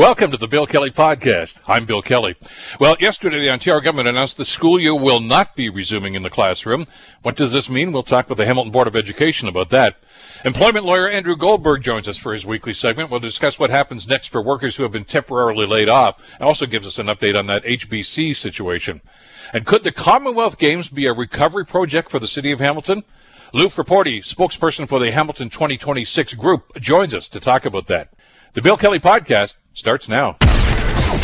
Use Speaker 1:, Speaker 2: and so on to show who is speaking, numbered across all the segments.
Speaker 1: Welcome to the Bill Kelly Podcast. I'm Bill Kelly. Well, yesterday the Ontario government announced the school year will not be resuming in the classroom. What does this mean? We'll talk with the Hamilton Board of Education about that. Employment lawyer Andrew Goldberg joins us for his weekly segment. We'll discuss what happens next for workers who have been temporarily laid off and also gives us an update on that HBC situation. And could the Commonwealth Games be a recovery project for the city of Hamilton? Lou Frapporti, spokesperson for the Hamilton 2026 group, joins us to talk about that. The Bill Kelly Podcast starts now.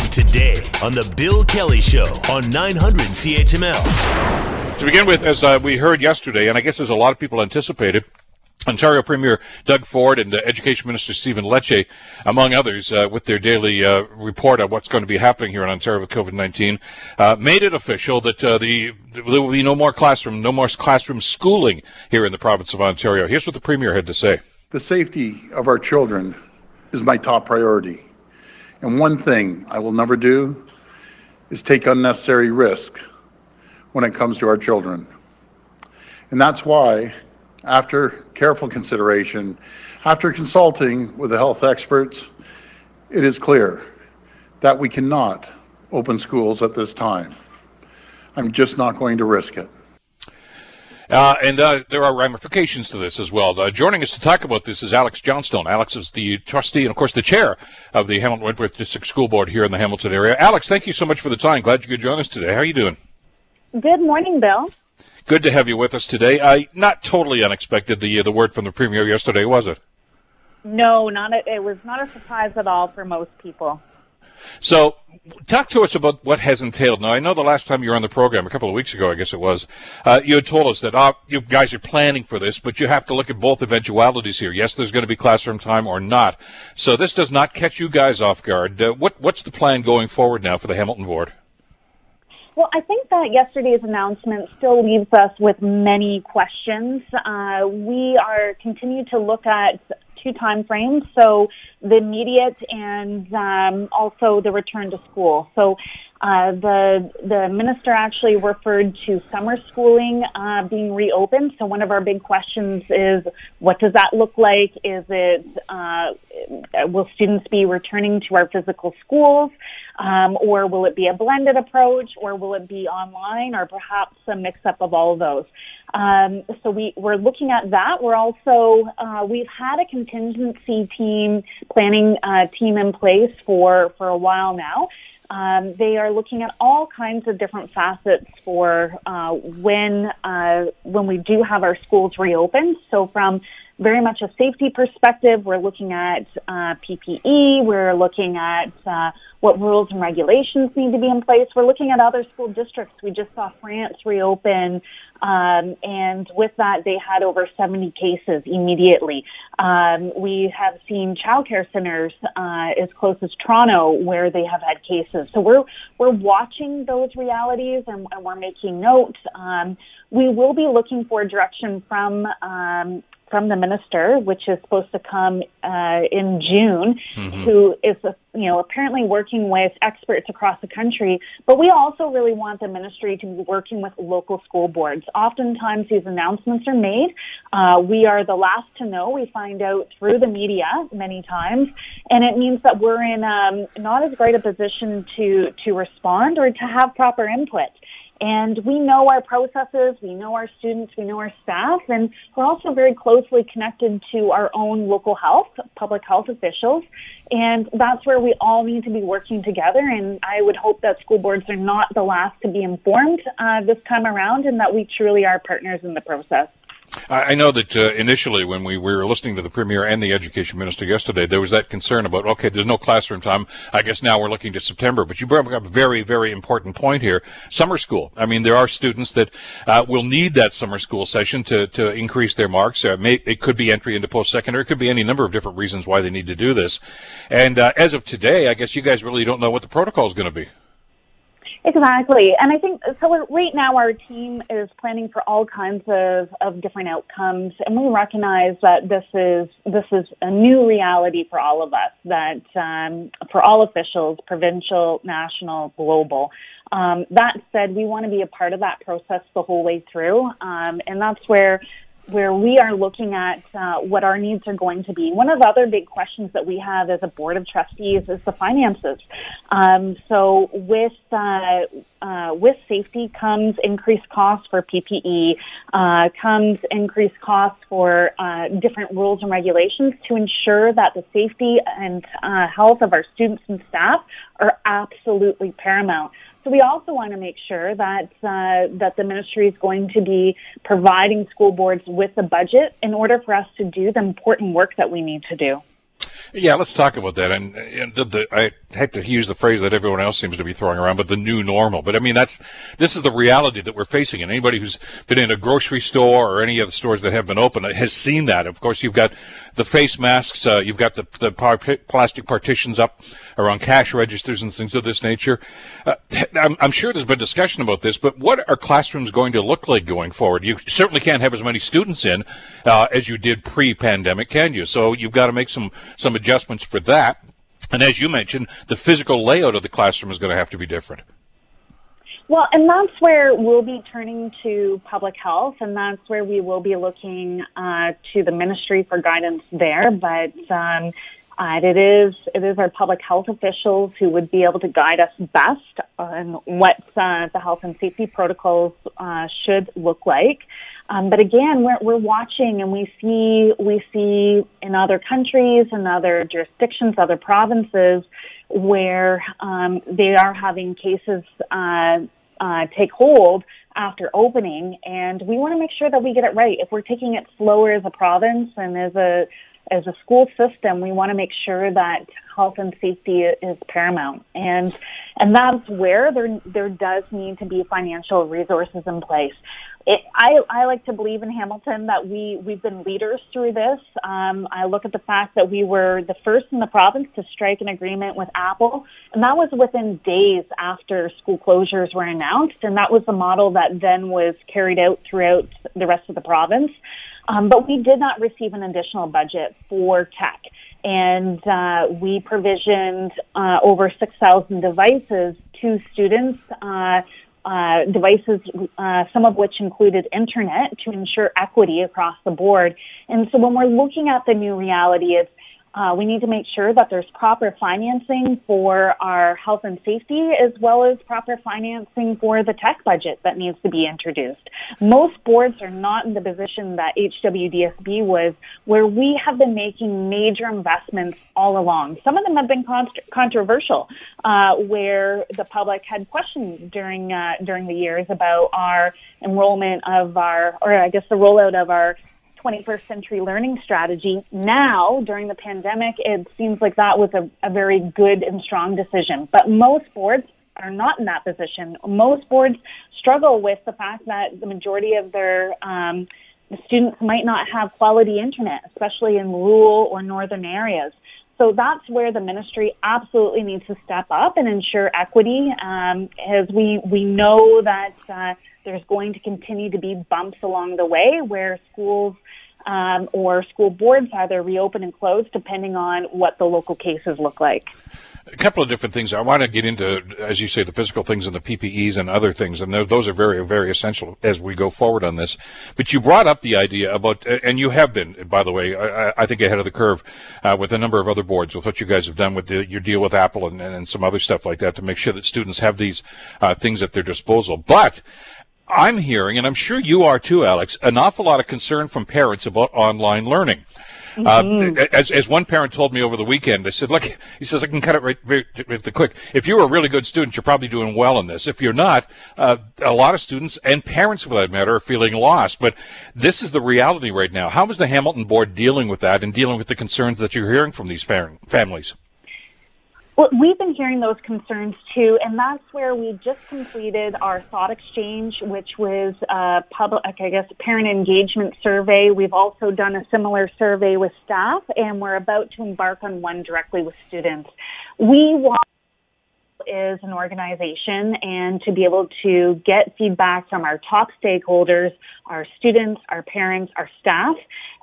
Speaker 2: Today on The Bill Kelly Show on 900 CHML.
Speaker 1: To begin with, as uh, we heard yesterday, and I guess as a lot of people anticipated, Ontario Premier Doug Ford and uh, Education Minister Stephen Lecce, among others, uh, with their daily uh, report on what's going to be happening here in Ontario with COVID-19, uh, made it official that uh, the there will be no more classroom, no more classroom schooling here in the province of Ontario. Here's what the Premier had to say.
Speaker 3: The safety of our children is my top priority. And one thing I will never do is take unnecessary risk when it comes to our children. And that's why, after careful consideration, after consulting with the health experts, it is clear that we cannot open schools at this time. I'm just not going to risk it.
Speaker 1: Uh, and uh, there are ramifications to this as well. Uh, joining us to talk about this is Alex Johnstone. Alex is the trustee and, of course, the chair of the Hamilton Wentworth District School Board here in the Hamilton area. Alex, thank you so much for the time. Glad you could join us today. How are you doing?
Speaker 4: Good morning, Bill.
Speaker 1: Good to have you with us today. Uh, not totally unexpected the uh, the word from the premier yesterday, was it?
Speaker 4: No, not a, it was not a surprise at all for most people.
Speaker 1: So, talk to us about what has entailed. Now, I know the last time you were on the program, a couple of weeks ago, I guess it was, uh, you had told us that uh, you guys are planning for this, but you have to look at both eventualities here. Yes, there's going to be classroom time or not. So this does not catch you guys off guard. Uh, what What's the plan going forward now for the Hamilton Board?
Speaker 4: Well, I think that yesterday's announcement still leaves us with many questions. Uh, we are continue to look at two time frames, so the immediate and um, also the return to school. So uh, the the minister actually referred to summer schooling uh, being reopened. So one of our big questions is, what does that look like? Is it uh, will students be returning to our physical schools? Um, or will it be a blended approach, or will it be online, or perhaps a mix up of all of those? Um, so we, we're looking at that. We're also uh, we've had a contingency team planning uh, team in place for for a while now. Um, they are looking at all kinds of different facets for uh, when uh, when we do have our schools reopened. So from very much a safety perspective, we're looking at uh, PPE. We're looking at uh, what rules and regulations need to be in place. We're looking at other school districts. We just saw France reopen, um, and with that, they had over 70 cases immediately. Um, we have seen childcare centers uh, as close as Toronto where they have had cases. So we're we're watching those realities and, and we're making notes. Um, we will be looking for direction from um, from the minister, which is supposed to come uh, in June, mm-hmm. who is you know apparently working with experts across the country. But we also really want the ministry to be working with local school boards. Oftentimes, these announcements are made. Uh, we are the last to know. We find out through the media many times, and it means that we're in um, not as great a position to to respond or to have proper input. And we know our processes, we know our students, we know our staff, and we're also very closely connected to our own local health, public health officials. And that's where we all need to be working together. And I would hope that school boards are not the last to be informed uh, this time around and that we truly are partners in the process.
Speaker 1: I know that uh, initially, when we were listening to the premier and the education minister yesterday, there was that concern about okay, there's no classroom time. I guess now we're looking to September. But you brought up a very, very important point here: summer school. I mean, there are students that uh, will need that summer school session to to increase their marks. Uh, may, it could be entry into post-secondary. It could be any number of different reasons why they need to do this. And uh, as of today, I guess you guys really don't know what the protocol is going to be.
Speaker 4: Exactly. And I think so right now our team is planning for all kinds of, of different outcomes and we recognize that this is this is a new reality for all of us, that um, for all officials, provincial, national, global. Um, that said, we want to be a part of that process the whole way through. Um, and that's where where we are looking at uh, what our needs are going to be. One of the other big questions that we have as a board of trustees is the finances. Um, so with uh, uh, with safety comes increased costs for PPE, uh, comes increased costs for uh, different rules and regulations to ensure that the safety and uh, health of our students and staff are absolutely paramount. So we also want to make sure that uh, that the ministry is going to be providing school boards with a budget in order for us to do the important work that we need to do.
Speaker 1: Yeah, let's talk about that. And, and the, the, I hate to use the phrase that everyone else seems to be throwing around, but the new normal. But I mean, that's this is the reality that we're facing. And anybody who's been in a grocery store or any of the stores that have been open has seen that. Of course, you've got the face masks, uh, you've got the, the par- plastic partitions up around cash registers and things of this nature. Uh, I'm, I'm sure there's been discussion about this, but what are classrooms going to look like going forward? You certainly can't have as many students in uh, as you did pre-pandemic, can you? So you've got to make some some adjustments for that. And as you mentioned, the physical layout of the classroom is going to have to be different.
Speaker 4: Well, and that's where we'll be turning to public health, and that's where we will be looking uh, to the ministry for guidance there. But um, it is it is our public health officials who would be able to guide us best on what uh, the health and safety protocols uh, should look like. Um, but again, we're, we're watching and we see we see in other countries and other jurisdictions, other provinces, where um, they are having cases uh, uh, take hold after opening, and we want to make sure that we get it right. If we're taking it slower as a province and as a as a school system, we want to make sure that health and safety is paramount, and and that's where there there does need to be financial resources in place. It, I, I like to believe in Hamilton that we we've been leaders through this. Um, I look at the fact that we were the first in the province to strike an agreement with Apple, and that was within days after school closures were announced, and that was the model that then was carried out throughout the rest of the province. Um, but we did not receive an additional budget for tech. And uh, we provisioned uh, over 6,000 devices to students, uh, uh devices, uh, some of which included internet to ensure equity across the board. And so when we're looking at the new reality, it's uh, we need to make sure that there's proper financing for our health and safety as well as proper financing for the tech budget that needs to be introduced. Most boards are not in the position that HWDSB was, where we have been making major investments all along. Some of them have been con- controversial, uh, where the public had questions during uh, during the years about our enrollment of our, or I guess the rollout of our 21st century learning strategy. Now, during the pandemic, it seems like that was a, a very good and strong decision. But most boards are not in that position. Most boards struggle with the fact that the majority of their um, students might not have quality internet, especially in rural or northern areas. So that's where the ministry absolutely needs to step up and ensure equity, um, as we we know that uh, there's going to continue to be bumps along the way where schools um, or school boards either reopen and close depending on what the local cases look like.
Speaker 1: A couple of different things. I want to get into, as you say, the physical things and the PPEs and other things, and those are very, very essential as we go forward on this. But you brought up the idea about, and you have been, by the way, I, I think ahead of the curve uh, with a number of other boards with what you guys have done with the, your deal with Apple and, and some other stuff like that to make sure that students have these uh, things at their disposal. But I'm hearing, and I'm sure you are too, Alex, an awful lot of concern from parents about online learning. Uh, mm-hmm. Uh, as, as one parent told me over the weekend, they said, look, he says, I can cut it right, very, very quick. If you're a really good student, you're probably doing well in this. If you're not, uh, a lot of students and parents, for that matter, are feeling lost. But this is the reality right now. How is the Hamilton board dealing with that and dealing with the concerns that you're hearing from these parent, families?
Speaker 4: Well, we've been hearing those concerns too, and that's where we just completed our thought exchange, which was a public, I guess, parent engagement survey. We've also done a similar survey with staff, and we're about to embark on one directly with students. We want is an organization and to be able to get feedback from our top stakeholders, our students, our parents, our staff,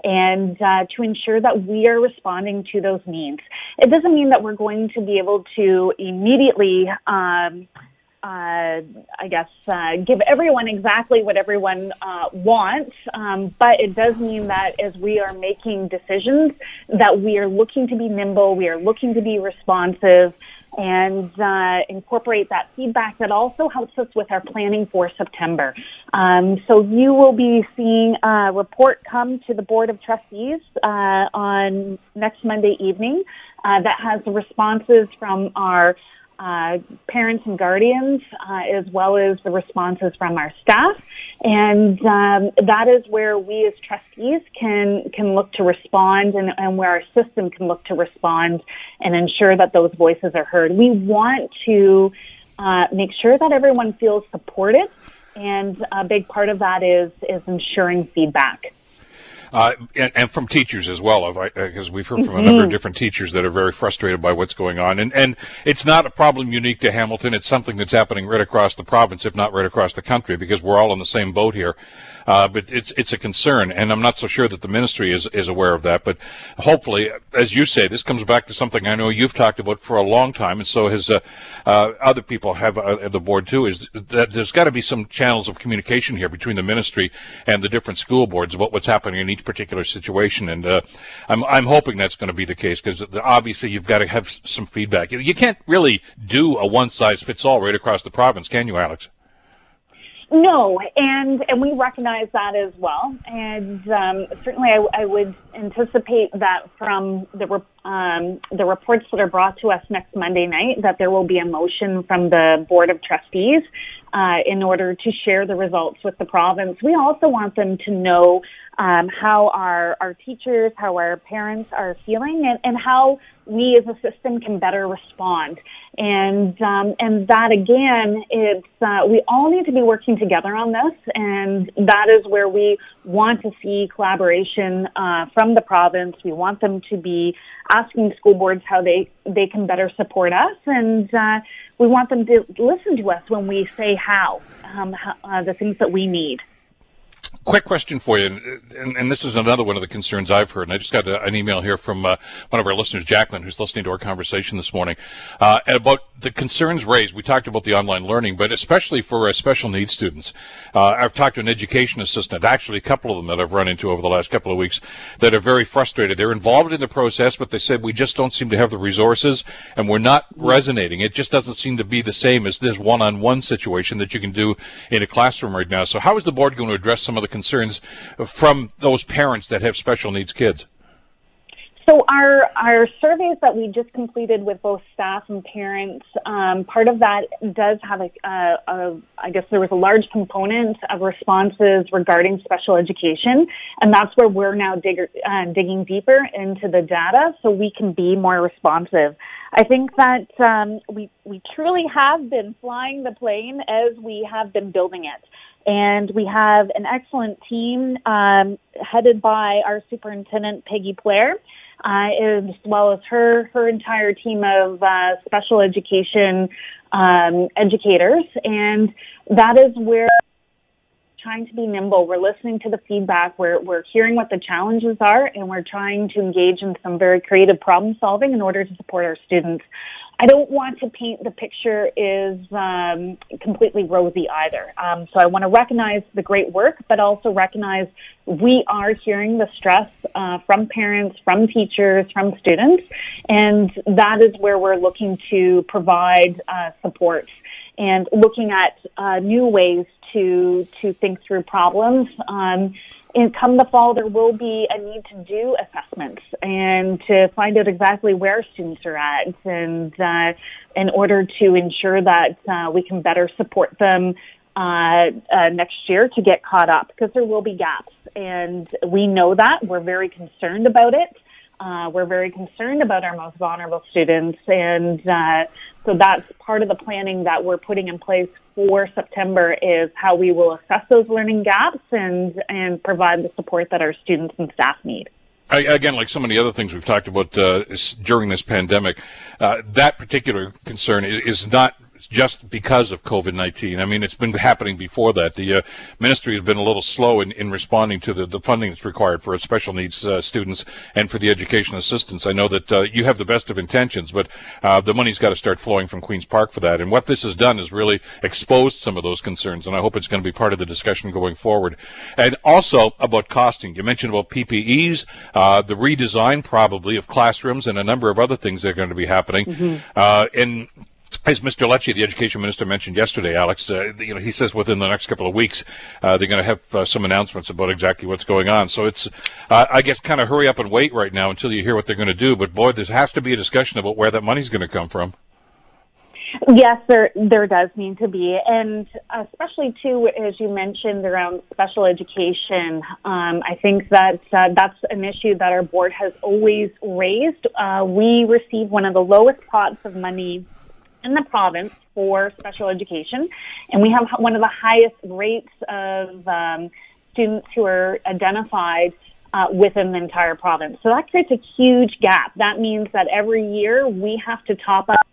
Speaker 4: and uh, to ensure that we are responding to those needs. It doesn't mean that we're going to be able to immediately um, uh, I guess, uh, give everyone exactly what everyone uh, wants, um, but it does mean that as we are making decisions, that we are looking to be nimble, we are looking to be responsive, and uh, incorporate that feedback that also helps us with our planning for September. Um, so you will be seeing a report come to the Board of Trustees uh, on next Monday evening uh, that has responses from our uh, parents and guardians, uh, as well as the responses from our staff, and um, that is where we as trustees can can look to respond, and, and where our system can look to respond and ensure that those voices are heard. We want to uh, make sure that everyone feels supported, and a big part of that is is ensuring feedback.
Speaker 1: Uh, and, and, from teachers as well, because we've heard from a number of mm-hmm. different teachers that are very frustrated by what's going on. And, and it's not a problem unique to Hamilton. It's something that's happening right across the province, if not right across the country, because we're all in the same boat here. Uh, but it's it's a concern, and I'm not so sure that the ministry is, is aware of that. But hopefully, as you say, this comes back to something I know you've talked about for a long time, and so has uh, uh, other people have uh, at the board too. Is that there's got to be some channels of communication here between the ministry and the different school boards about what's happening in each particular situation, and uh, I'm I'm hoping that's going to be the case because obviously you've got to have some feedback. You can't really do a one size fits all right across the province, can you, Alex?
Speaker 4: No, and and we recognize that as well, and um, certainly I, I, would anticipate that from the um, the reports that are brought to us next Monday night that there will be a motion from the board of trustees uh, in order to share the results with the province. We also want them to know um, how our, our teachers, how our parents are feeling, and, and how we as a system can better respond. And um, and that again, it's uh, we all need to be working together on this, and that is where we want to see collaboration uh, from the province. We want them to be asking school boards how they they can better support us, and uh, we want them to listen to us when we say how, um, how uh, the things that we need
Speaker 1: quick question for you, and, and, this is another one of the concerns I've heard. And I just got a, an email here from uh, one of our listeners, Jacqueline, who's listening to our conversation this morning, uh, about the concerns raised. We talked about the online learning, but especially for uh, special needs students. Uh, I've talked to an education assistant, actually a couple of them that I've run into over the last couple of weeks, that are very frustrated. They're involved in the process, but they said we just don't seem to have the resources, and we're not resonating. It just doesn't seem to be the same as this one-on-one situation that you can do in a classroom right now. So, how is the board going to address some of the concerns from those parents that have special needs kids?
Speaker 4: So our our surveys that we just completed with both staff and parents, um, part of that does have a, a, a, I guess there was a large component of responses regarding special education, and that's where we're now dig, uh, digging deeper into the data so we can be more responsive. I think that um, we we truly have been flying the plane as we have been building it. And we have an excellent team um, headed by our superintendent, Peggy Blair, as well as her her entire team of uh, special education um, educators, and that is where trying to be nimble. We're listening to the feedback. We're we're hearing what the challenges are, and we're trying to engage in some very creative problem solving in order to support our students. I don't want to paint the picture is um, completely rosy either. Um, so I want to recognize the great work, but also recognize we are hearing the stress uh, from parents, from teachers, from students, and that is where we're looking to provide uh, support and looking at uh, new ways to to think through problems. Um, in come the fall, there will be a need to do assessments and to find out exactly where students are at, and uh, in order to ensure that uh, we can better support them uh, uh, next year to get caught up, because there will be gaps, and we know that. We're very concerned about it. Uh, we're very concerned about our most vulnerable students, and uh, so that's part of the planning that we're putting in place for September is how we will assess those learning gaps and, and provide the support that our students and staff need.
Speaker 1: Again, like so many other things we've talked about uh, during this pandemic, uh, that particular concern is not just because of COVID 19. I mean, it's been happening before that. The uh, ministry has been a little slow in, in responding to the, the funding that's required for special needs uh, students and for the education assistance. I know that uh, you have the best of intentions, but uh, the money's got to start flowing from Queen's Park for that. And what this has done is really exposed some of those concerns, and I hope it's going to be part of the discussion going forward. And also about costing. You mentioned about PPEs, uh, the redesign probably of classrooms, and a number of other things that are going to be happening. Mm-hmm. Uh, and as Mr. Lecce, the education minister, mentioned yesterday, Alex, uh, you know, he says within the next couple of weeks uh, they're going to have uh, some announcements about exactly what's going on. So it's, uh, I guess, kind of hurry up and wait right now until you hear what they're going to do. But boy, there has to be a discussion about where that money's going to come from.
Speaker 4: Yes, there there does need to be, and especially too, as you mentioned around special education. Um, I think that uh, that's an issue that our board has always raised. Uh, we receive one of the lowest pots of money in the province for special education, and we have one of the highest rates of um, students who are identified uh, within the entire province. So that creates a huge gap. That means that every year we have to top up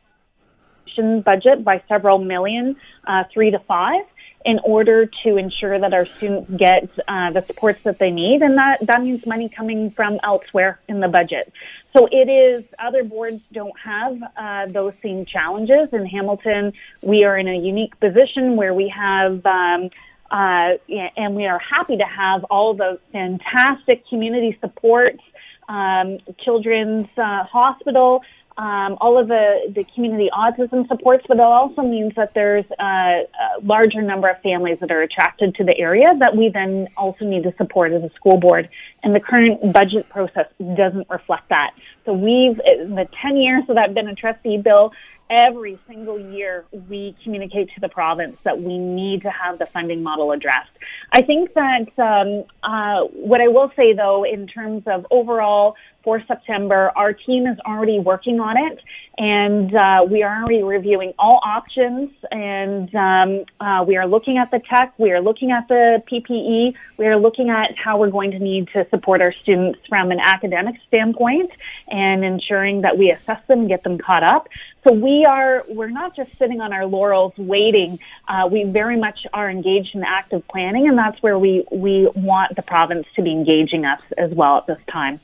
Speaker 4: budget by several million, uh, three to five, in order to ensure that our students get uh, the supports that they need, and that that means money coming from elsewhere in the budget. So it is, other boards don't have uh, those same challenges. In Hamilton, we are in a unique position where we have, um, uh, and we are happy to have all the fantastic community supports, um, Children's uh, Hospital, um, all of the, the community autism supports, but it also means that there's a, a, larger number of families that are attracted to the area that we then also need to support as a school board. And the current budget process doesn't reflect that. So we've, in the 10 years that I've been a trustee, Bill, every single year we communicate to the province that we need to have the funding model addressed. I think that um, uh, what I will say though, in terms of overall for September, our team is already working on it, and uh, we are already reviewing all options. And um, uh, we are looking at the tech, we are looking at the PPE, we are looking at how we're going to need to support our students from an academic standpoint, and ensuring that we assess them, and get them caught up. So we are, we're not just sitting on our laurels waiting. Uh, we very much are engaged in active planning and that's where we, we want the province to be engaging us as well at this time.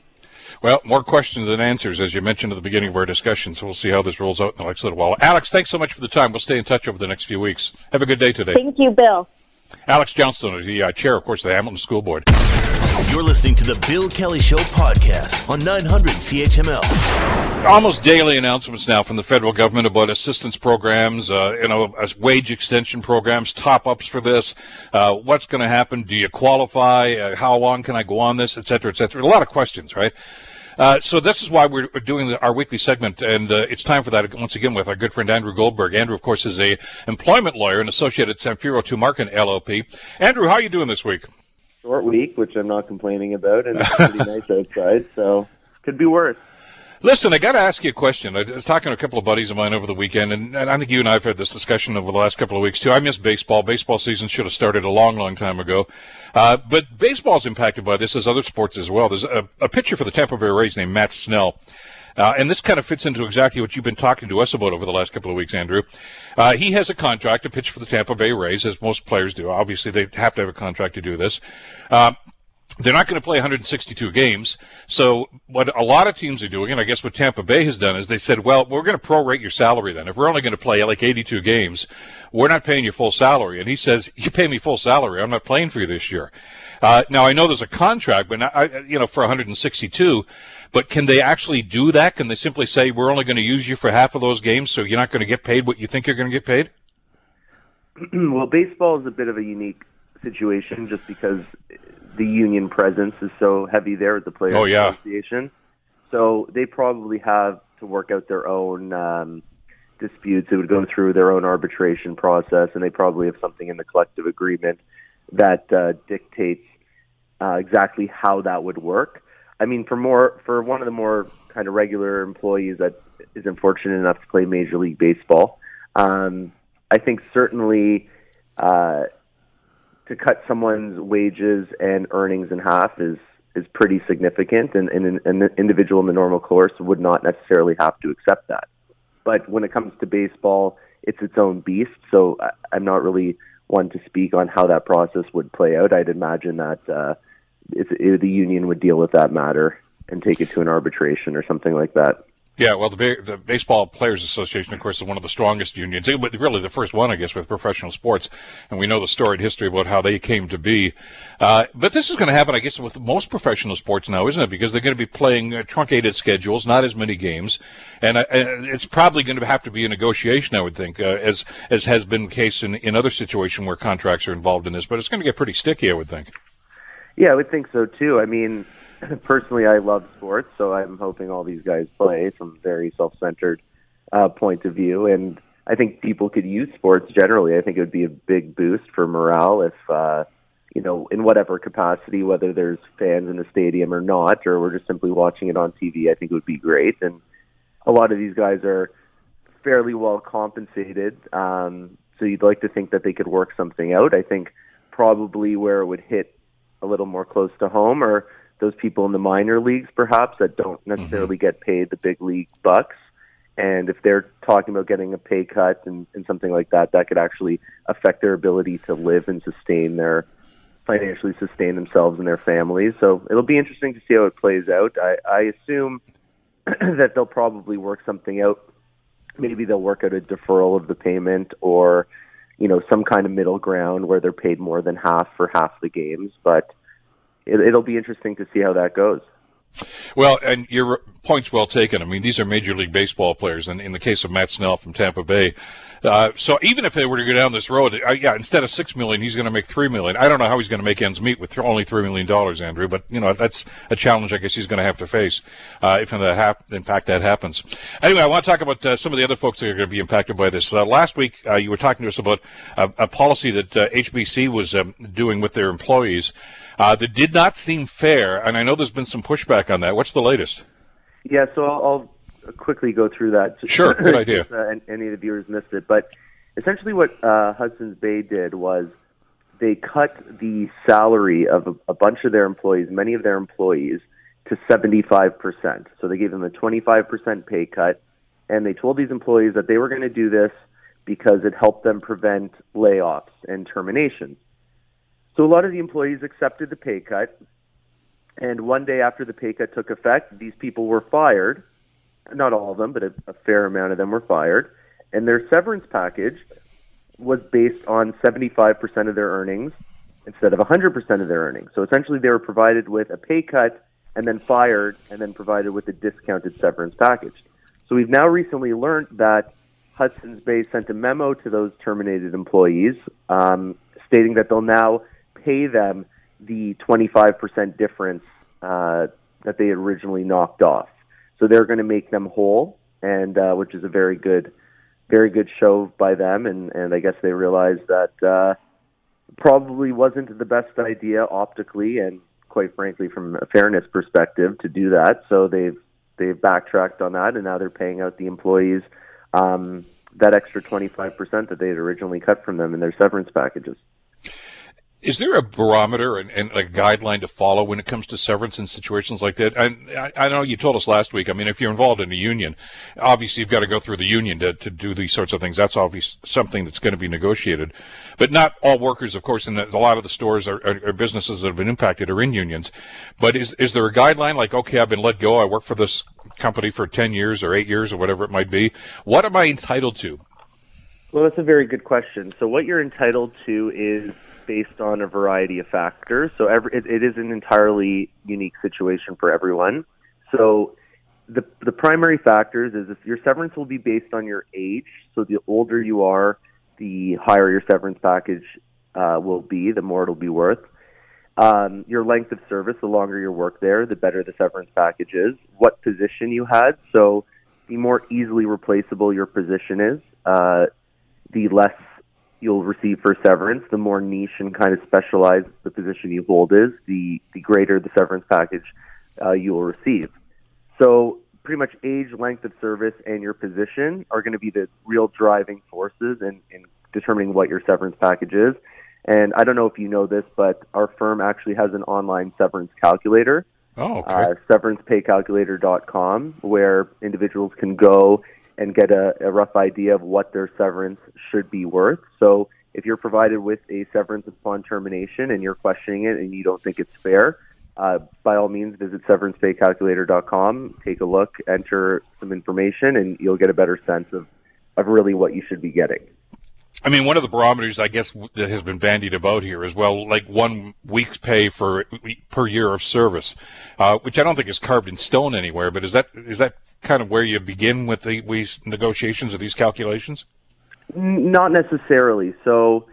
Speaker 1: Well, more questions than answers, as you mentioned at the beginning of our discussion. So we'll see how this rolls out in the next little while. Alex, thanks so much for the time. We'll stay in touch over the next few weeks. Have a good day today.
Speaker 4: Thank you, Bill.
Speaker 1: Alex Johnstone, is the uh, chair, of course, of the Hamilton School Board.
Speaker 2: You're listening to the Bill Kelly Show podcast on 900 CHML.
Speaker 1: Almost daily announcements now from the federal government about assistance programs, uh, you know, wage extension programs, top ups for this. Uh, what's going to happen? Do you qualify? Uh, how long can I go on this, et cetera, et cetera? A lot of questions, right? Uh, so this is why we're doing the, our weekly segment, and uh, it's time for that once again with our good friend Andrew Goldberg. Andrew, of course, is a employment lawyer and associate at Samfiru Tumarkin LLP. Andrew, how are you doing this week?
Speaker 5: Short week, which I'm not complaining about, and it's pretty nice outside, so could be worse.
Speaker 1: Listen, I got to ask you a question. I was talking to a couple of buddies of mine over the weekend, and, and, I think you and I have had this discussion over the last couple of weeks too. I miss baseball. Baseball season should have started a long, long time ago. Uh, but baseball's impacted by this as other sports as well. There's a, a pitcher for the Tampa Bay Rays named Matt Snell. Uh, and this kind of fits into exactly what you've been talking to us about over the last couple of weeks, Andrew. Uh, he has a contract to pitch for the Tampa Bay Rays, as most players do. Obviously, they have to have a contract to do this. Uh, they're not going to play 162 games. So what a lot of teams are doing, and I guess what Tampa Bay has done is they said, well, we're going to prorate your salary then. If we're only going to play like 82 games, we're not paying you full salary. And he says, you pay me full salary. I'm not playing for you this year. Uh, now I know there's a contract, but not, I, you know, for 162, but can they actually do that? Can they simply say, we're only going to use you for half of those games, so you're not going to get paid what you think you're going to get paid?
Speaker 5: well, baseball is a bit of a unique situation just because the union presence is so heavy there at the Players
Speaker 1: oh, yeah.
Speaker 5: Association. So they probably have to work out their own um, disputes. It would go through their own arbitration process, and they probably have something in the collective agreement that uh, dictates uh, exactly how that would work. I mean, for more for one of the more kind of regular employees that is unfortunate enough to play Major League Baseball, um, I think certainly uh, to cut someone's wages and earnings in half is is pretty significant, and, and an individual in the normal course would not necessarily have to accept that. But when it comes to baseball, it's its own beast. So I, I'm not really one to speak on how that process would play out. I'd imagine that uh, it, the union would deal with that matter and take it to an arbitration or something like that.
Speaker 1: Yeah, well, the, the Baseball Players Association, of course, is one of the strongest unions, but really the first one, I guess, with professional sports. And we know the storied history about how they came to be. Uh, but this is going to happen, I guess, with most professional sports now, isn't it? Because they're going to be playing uh, truncated schedules, not as many games, and, uh, and, it's probably going to have to be a negotiation, I would think, uh, as as has been the case in in other situations where contracts are involved in this. But it's going to get pretty sticky, I would think.
Speaker 5: Yeah, I would think so too. I mean personally, I love sports, so I'm hoping all these guys play from very self-centered uh, point of view. And I think people could use sports generally. I think it would be a big boost for morale if, uh, you know, in whatever capacity, whether there's fans in the stadium or not, or we're just simply watching it on TV. I think it would be great. And a lot of these guys are fairly well compensated, um, so you'd like to think that they could work something out. I think probably where it would hit a little more close to home or those people in the minor leagues, perhaps, that don't necessarily mm-hmm. get paid the big league bucks. And if they're talking about getting a pay cut and, and something like that, that could actually affect their ability to live and sustain their financially sustain themselves and their families. So it'll be interesting to see how it plays out. I, I assume that they'll probably work something out. Maybe they'll work out a deferral of the payment or, you know, some kind of middle ground where they're paid more than half for half the games. But it, it'll be interesting to see how that goes.
Speaker 1: Well, and your point's well taken. I mean, these are Major League Baseball players, and in the case of Matt Snell from Tampa Bay, uh, so even if they were to go down this road, uh, yeah, instead of six million, he's going to make three million. I don't know how he's going to make ends meet with th- only three million dollars, Andrew. But you know that's a challenge I guess he's going to have to face uh, if in, hap- in fact that happens. Anyway, I want to talk about uh, some of the other folks that are going to be impacted by this. Uh, last week, uh, you were talking to us about a policy that HBC was um, doing with their employees uh, that did not seem fair, and I know there's been some pushback on that. What's the latest?
Speaker 5: Yeah, so I'll, I'll quickly go through that.
Speaker 1: Sure, good idea.
Speaker 5: uh, any of the viewers missed it, but essentially what uh, Hudson's Bay did was they cut the salary of a, a bunch of their employees, many of their employees, to 75%. So they gave them a 25% pay cut, and they told these employees that they were going to do this because it helped them prevent layoffs and terminations. So a lot of the employees accepted the pay cut. And one day after the pay cut took effect, these people were fired. Not all of them, but a, a fair amount of them were fired. And their severance package was based on 75% of their earnings instead of 100% of their earnings. So essentially, they were provided with a pay cut and then fired and then provided with a discounted severance package. So we've now recently learned that Hudson's Bay sent a memo to those terminated employees um, stating that they'll now pay them the 25% difference uh, that they originally knocked off. So they're going to make them whole, and uh, which is a very good, very good show by them. And, and I guess they realized that uh, probably wasn't the best idea optically and quite frankly from a fairness perspective to do that. So they've they've backtracked on that, and now they're paying out the employees um, that extra 25% that they had originally cut from them in their severance packages.
Speaker 1: Is there a barometer and, and, a guideline to follow when it comes to severance in situations like that? And I, I, know you told us last week. I mean, if you're involved in a union, obviously you've got to go through the union to, to do these sorts of things. That's obviously something that's going to be negotiated. But not all workers, of course, and a lot of the stores are, businesses that have been impacted are in unions. But is is there a guideline like, okay, I've been let go. I work for this company for 10 years or 8 years or whatever it might be. What am I entitled to?
Speaker 5: Well, that's a very good question. So what you're entitled to is based on a variety of factors. So every, it, it is an entirely unique situation for everyone. So the the primary factors is if your severance will be based on your age. So the older you are, the higher your severance package uh, will be, the more it'll be worth. Um, your length of service, the longer you work there, the better the severance package is. What position you had, so the more easily replaceable your position is, uh, the less you'll receive for severance, the more niche and kind of specialized the position you hold is, the, the greater the severance package uh, you will receive. So pretty much age, length of service, and your position are going to be the real driving forces in, in determining what your severance package is. And I don't know if you know this, but our firm actually has an online severance calculator.
Speaker 1: Oh, okay. Uh,
Speaker 5: severancepaycalculator.com, where individuals can go and get a, a rough idea of what their severance should be worth. So if you're provided with a severance upon termination and you're questioning it and you don't think it's fair, uh, by all means, visit severancepaycalculator.com, take a look, enter some information, and you'll get a better sense of, of really what you should be getting.
Speaker 1: I mean, one of the barometers, I guess, that has been bandied about here is well, like one week's pay for per year of service, uh, which I don't think is carved in stone anywhere. But is that is that kind of where you begin with the, these negotiations or these calculations?
Speaker 5: Not necessarily. So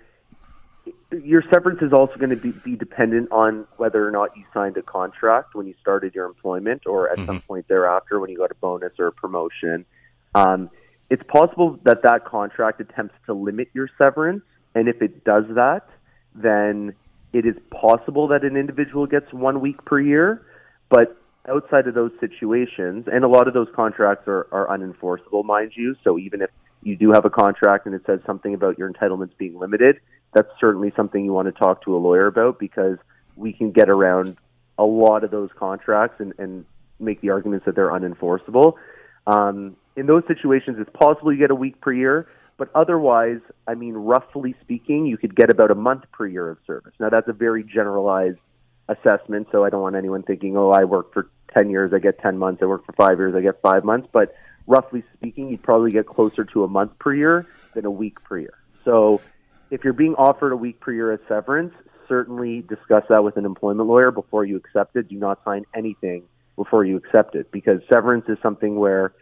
Speaker 5: your severance is also going to be, be dependent on whether or not you signed a contract when you started your employment or at mm-hmm. some point thereafter when you got a bonus or a promotion. Um, it's possible that that contract attempts to limit your severance, and if it does that, then it is possible that an individual gets one week per year. But outside of those situations, and a lot of those contracts are, are unenforceable, mind you. So even if you do have a contract and it says something about your entitlements being limited, that's certainly something you want to talk to a lawyer about because we can get around a lot of those contracts and, and make the arguments that they're unenforceable. Um, in those situations, it's possible you get a week per year, but otherwise, I mean, roughly speaking, you could get about a month per year of service. Now, that's a very generalized assessment, so I don't want anyone thinking, oh, I worked for 10 years, I get 10 months, I work for five years, I get five months. But roughly speaking, you'd probably get closer to a month per year than a week per year. So if you're being offered a week per year as severance, certainly discuss that with an employment lawyer before you accept it. Do not sign anything before you accept it because severance is something where,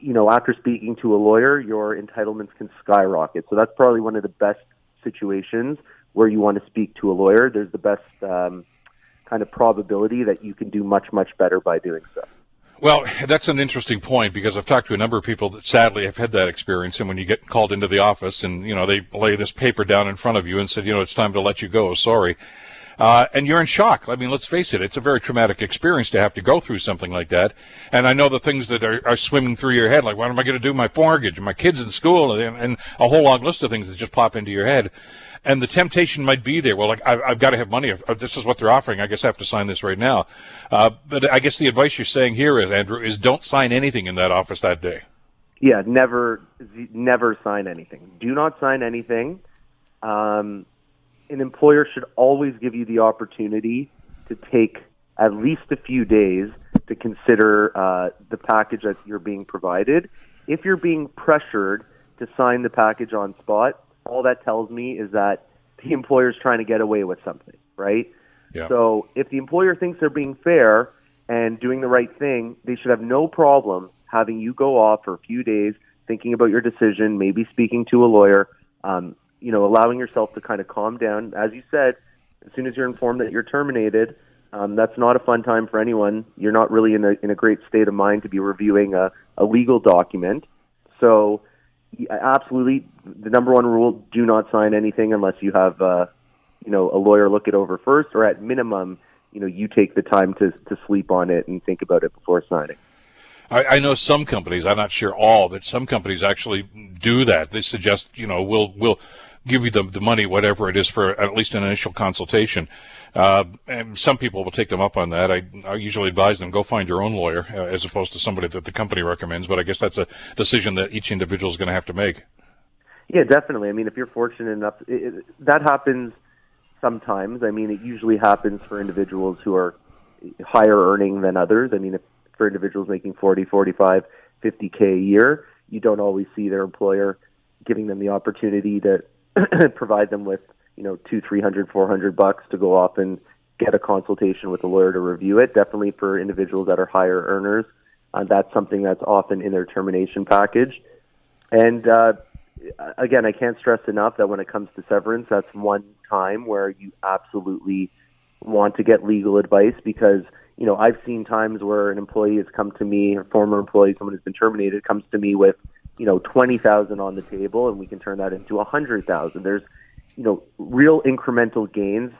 Speaker 5: you know, after speaking to a lawyer, your entitlements can skyrocket. So that's probably one of the best situations where you want to speak to a lawyer. There's the best um, kind of probability that you can do much, much better by doing so.
Speaker 1: Well, that's an interesting point because I've talked to a number of people that sadly have had that experience. And when you get called into the office and, you know, they lay this paper down in front of you and said, you know, it's time to let you go. Sorry. Uh, and you're in shock. I mean, let's face it, it's a very traumatic experience to have to go through something like that. And I know the things that are, are swimming through your head, like what am I going to do? My mortgage, my kids in school, and, and a whole long list of things that just pop into your head and the temptation might be there. Well, like I've, I've got to have money. If, this is what they're offering. I guess I have to sign this right now. Uh, but I guess the advice you're saying here is, Andrew, is don't sign anything in that office that day.
Speaker 5: Yeah, never, never sign anything. Do not sign anything. Um, an employer should always give you the opportunity to take at least a few days to consider uh, the package that you're being provided. If you're being pressured to sign the package on spot, all that tells me is that the employer is trying to get away with something, right? Yeah. So if the employer thinks they're being fair and doing the right thing, they should have no problem having you go off for a few days, thinking about your decision, maybe speaking to a lawyer, um, you know, allowing yourself to kind of calm down. As you said, as soon as you're informed that you're terminated, um, that's not a fun time for anyone. You're not really in a in a great state of mind to be reviewing a, a legal document. So absolutely the number one rule: do not sign anything unless you have, uh, you know, a lawyer look it over first, or at minimum, you know, you take the time to to sleep on it and think about it before signing.
Speaker 1: I, I know some companies. I'm not sure all, but some companies actually do that. They suggest, you know, we'll we'll give you the, the money, whatever it is, for at least an initial consultation. Uh, and some people will take them up on that. I, I usually advise them go find your own lawyer uh, as opposed to somebody that the company recommends. But I guess that's a decision that each individual is going to have to make.
Speaker 5: Yeah, definitely. I mean, if you're fortunate enough, it, it, that happens sometimes. I mean, it usually happens for individuals who are higher earning than others. I mean, if for individuals making 40, 45, 50k a year, you don't always see their employer giving them the opportunity to provide them with you know two, three hundred, four hundred bucks to go off and get a consultation with a lawyer to review it. Definitely for individuals that are higher earners, uh, that's something that's often in their termination package. And uh, again, I can't stress enough that when it comes to severance, that's one time where you absolutely want to get legal advice because you know I've seen times where an employee has come to me, a former employee, someone who's been terminated, comes to me with you know twenty thousand on the table, and we can turn that into a hundred thousand. There's you know real incremental gains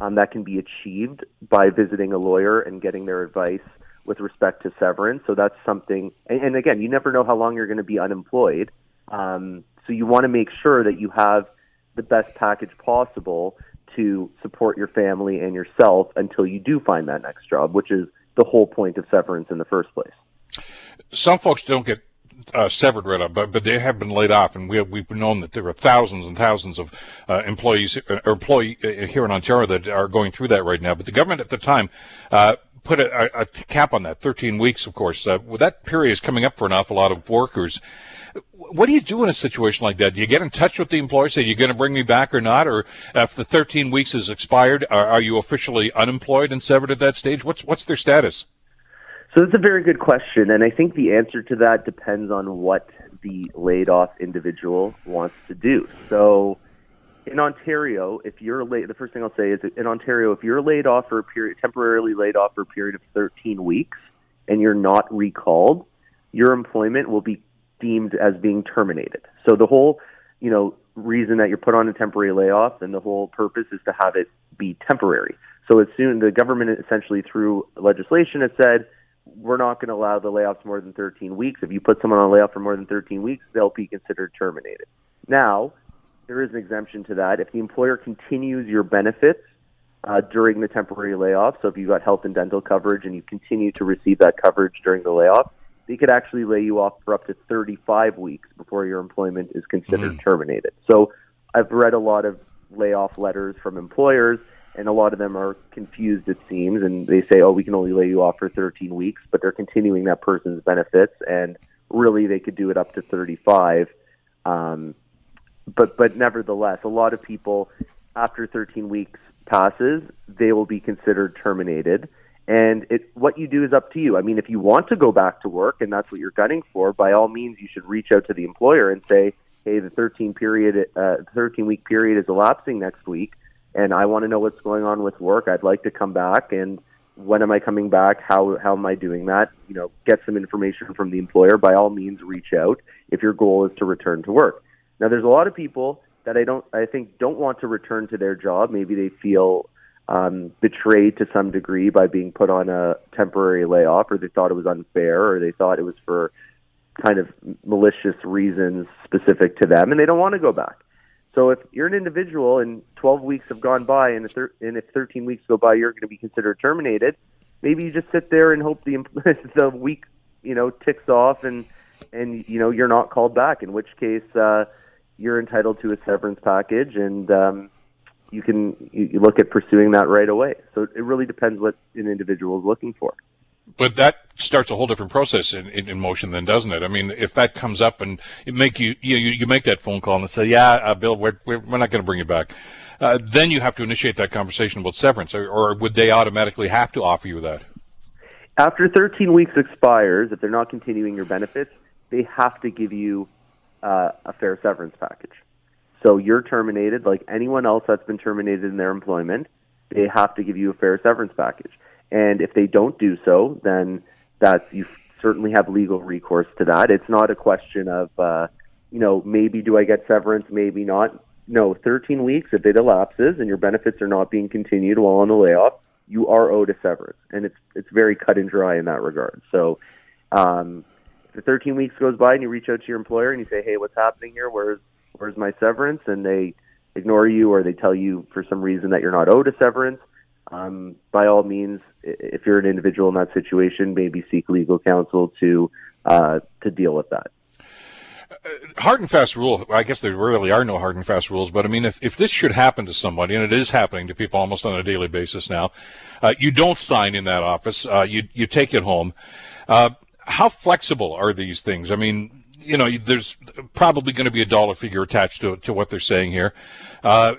Speaker 5: um, that can be achieved by visiting a lawyer and getting their advice with respect to severance. So that's something. And, and again, you never know how long you're going to be unemployed. Um, so you want to make sure that you have the best package possible to support your family and yourself until you do find that next job, which is the whole point of severance in the first place.
Speaker 1: Some folks don't get uh, severed right but, but they have been laid off, and we have, we've known that there are thousands and thousands of uh, employees uh, employee uh, here in Ontario that are going through that right now. But the government at the time uh, put a, a, cap on that, 13 weeks, of course. Well, that period is coming up for an awful lot of workers. What do you do in a situation like that? Do you get in touch with the employer, say you're going to bring me back or not, or if the 13 weeks is expired, are, are you officially unemployed and severed at that stage? What's what's their status?
Speaker 5: So that's a very good question, and I think the answer to that depends on what the laid off individual wants to do. So in Ontario, if you're laid, the first thing I'll say is in Ontario, if you're laid off for a period, temporarily laid off for a period of 13 weeks, and you're not recalled, your employment will be deemed as being terminated. So the whole, you know, reason that you're put on a temporary layoff and the whole purpose is to have it be temporary. So as soon the government essentially through legislation has said we're not going to allow the layoffs more than 13 weeks. If you put someone on a layoff for more than 13 weeks, they'll be considered terminated. Now, there is an exemption to that. If the employer continues your benefits uh, during the temporary layoff, so if you've got health and dental coverage and you continue to receive that coverage during the layoff, they could actually lay you off for up to 35 weeks before your employment is considered mm. terminated. So I've read a lot of layoff letters from employers and a lot of them are confused, it seems, and they say, "Oh, we can only lay you off for 13 weeks," but they're continuing that person's benefits, and really they could do it up to 35. Um, but but nevertheless, a lot of people after 13 weeks passes, they will be considered terminated. And it, what you do is up to you. I mean, if you want to go back to work and that's what you're gunning for, by all means, you should reach out to the employer and say, "Hey, the 13 period, uh, 13 week period is elapsing next week and I want to know what's going on with work. I'd like to come back and when am I coming back? How how am I doing that? You know, get some information from the employer. By all means, reach out if your goal is to return to work. Now, there's a lot of people that I don't I think don't want to return to their job. Maybe they feel um, betrayed to some degree by being put on a temporary layoff, or they thought it was unfair, or they thought it was for kind of malicious reasons specific to them, and they don't want to go back. So if you're an individual and 12 weeks have gone by and, thir- and if 13 weeks go by, you're going to be considered terminated. Maybe you just sit there and hope the the week you know ticks off and and you know you're not called back. In which case, uh, you're entitled to a severance package, and um, you can you look at pursuing that right away. So it really depends what an individual is looking for.
Speaker 1: But that starts a whole different process in, in, in, motion, then, doesn't it? I mean, if that comes up and you make you you you make that phone call and say, "Yeah, uh, Bill, we're we're, we're not going to bring you back," uh, then you have to initiate that conversation about severance, or, or would they automatically have to offer you that?
Speaker 5: After 13 weeks expires, if they're not continuing your benefits, they have to give you uh, a fair severance package. So you're terminated, like anyone else that's been terminated in their employment. They have to give you a fair severance package. And if they don't do so, then that's you certainly have legal recourse to that. It's not a question of uh, you know maybe do I get severance, maybe not. No, 13 weeks if it elapses and your benefits are not being continued while on the layoff, you are owed a severance, and it's it's very cut and dry in that regard. So, um, the 13 weeks goes by and you reach out to your employer and you say, "Hey, what's happening here? Where's where's my severance?" and they ignore you or they tell you for some reason that you're not owed a severance, um, by all means, if you're an individual in that situation, maybe seek legal counsel to uh, to deal with that.
Speaker 1: Uh, hard and fast rule. I guess there really are no hard and fast rules, but I mean, if, if this should happen to somebody, and it is happening to people almost on a daily basis now, uh, you don't sign in that office. Uh, you you take it home. Uh, how flexible are these things? I mean, you know, there's probably going to be a dollar figure attached to to what they're saying here. Uh,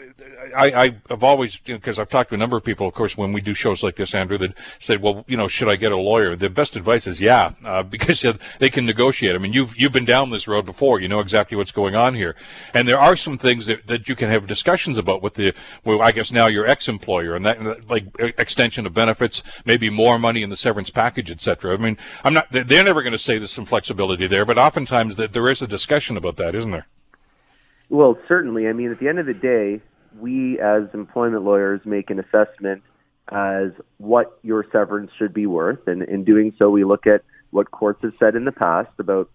Speaker 1: I, I've always, because you know, I've talked to a number of people, of course, when we do shows like this, Andrew, that said, well, you know, should I get a lawyer? The best advice is yeah, uh, because they can negotiate. I mean, you've, you've been down this road before. You know exactly what's going on here. And there are some things that, that you can have discussions about with the, well, I guess now your ex-employer and that, like extension of benefits, maybe more money in the severance package, etc. I mean, I'm not, they're never going to say there's some flexibility there, but oftentimes that there is a discussion about that, isn't there?
Speaker 5: Well, certainly. I mean, at the end of the day, we as employment lawyers make an assessment as what your severance should be worth. And in doing so, we look at what courts have said in the past about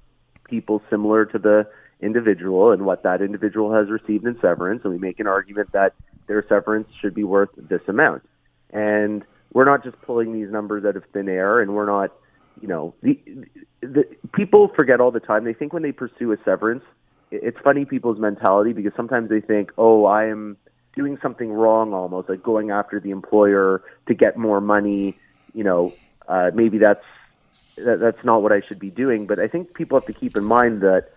Speaker 5: people similar to the individual and what that individual has received in severance. And we make an argument that their severance should be worth this amount. And we're not just pulling these numbers out of thin air and we're not, you know, the, the people forget all the time. They think when they pursue a severance, it's funny people's mentality because sometimes they think, oh, I am doing something wrong almost, like going after the employer to get more money. You know, uh, maybe that's that, that's not what I should be doing. But I think people have to keep in mind that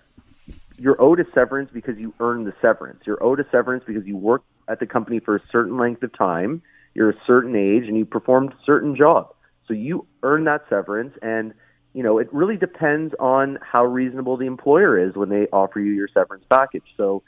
Speaker 5: you're owed a severance because you earned the severance. You're owed a severance because you worked at the company for a certain length of time, you're a certain age, and you performed a certain job. So you earn that severance, and you know it really depends on how reasonable the employer is when they offer you your severance package. So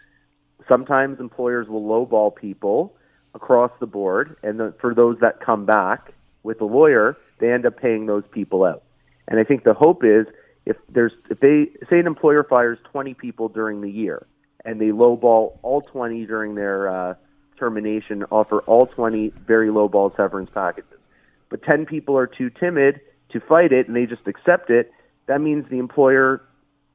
Speaker 5: sometimes employers will lowball people across the board, and the, for those that come back with a lawyer, they end up paying those people out. And I think the hope is if there's if they say an employer fires 20 people during the year and they lowball all 20 during their uh, termination, offer all 20 very lowball severance packages, but 10 people are too timid to fight it and they just accept it, that means the employer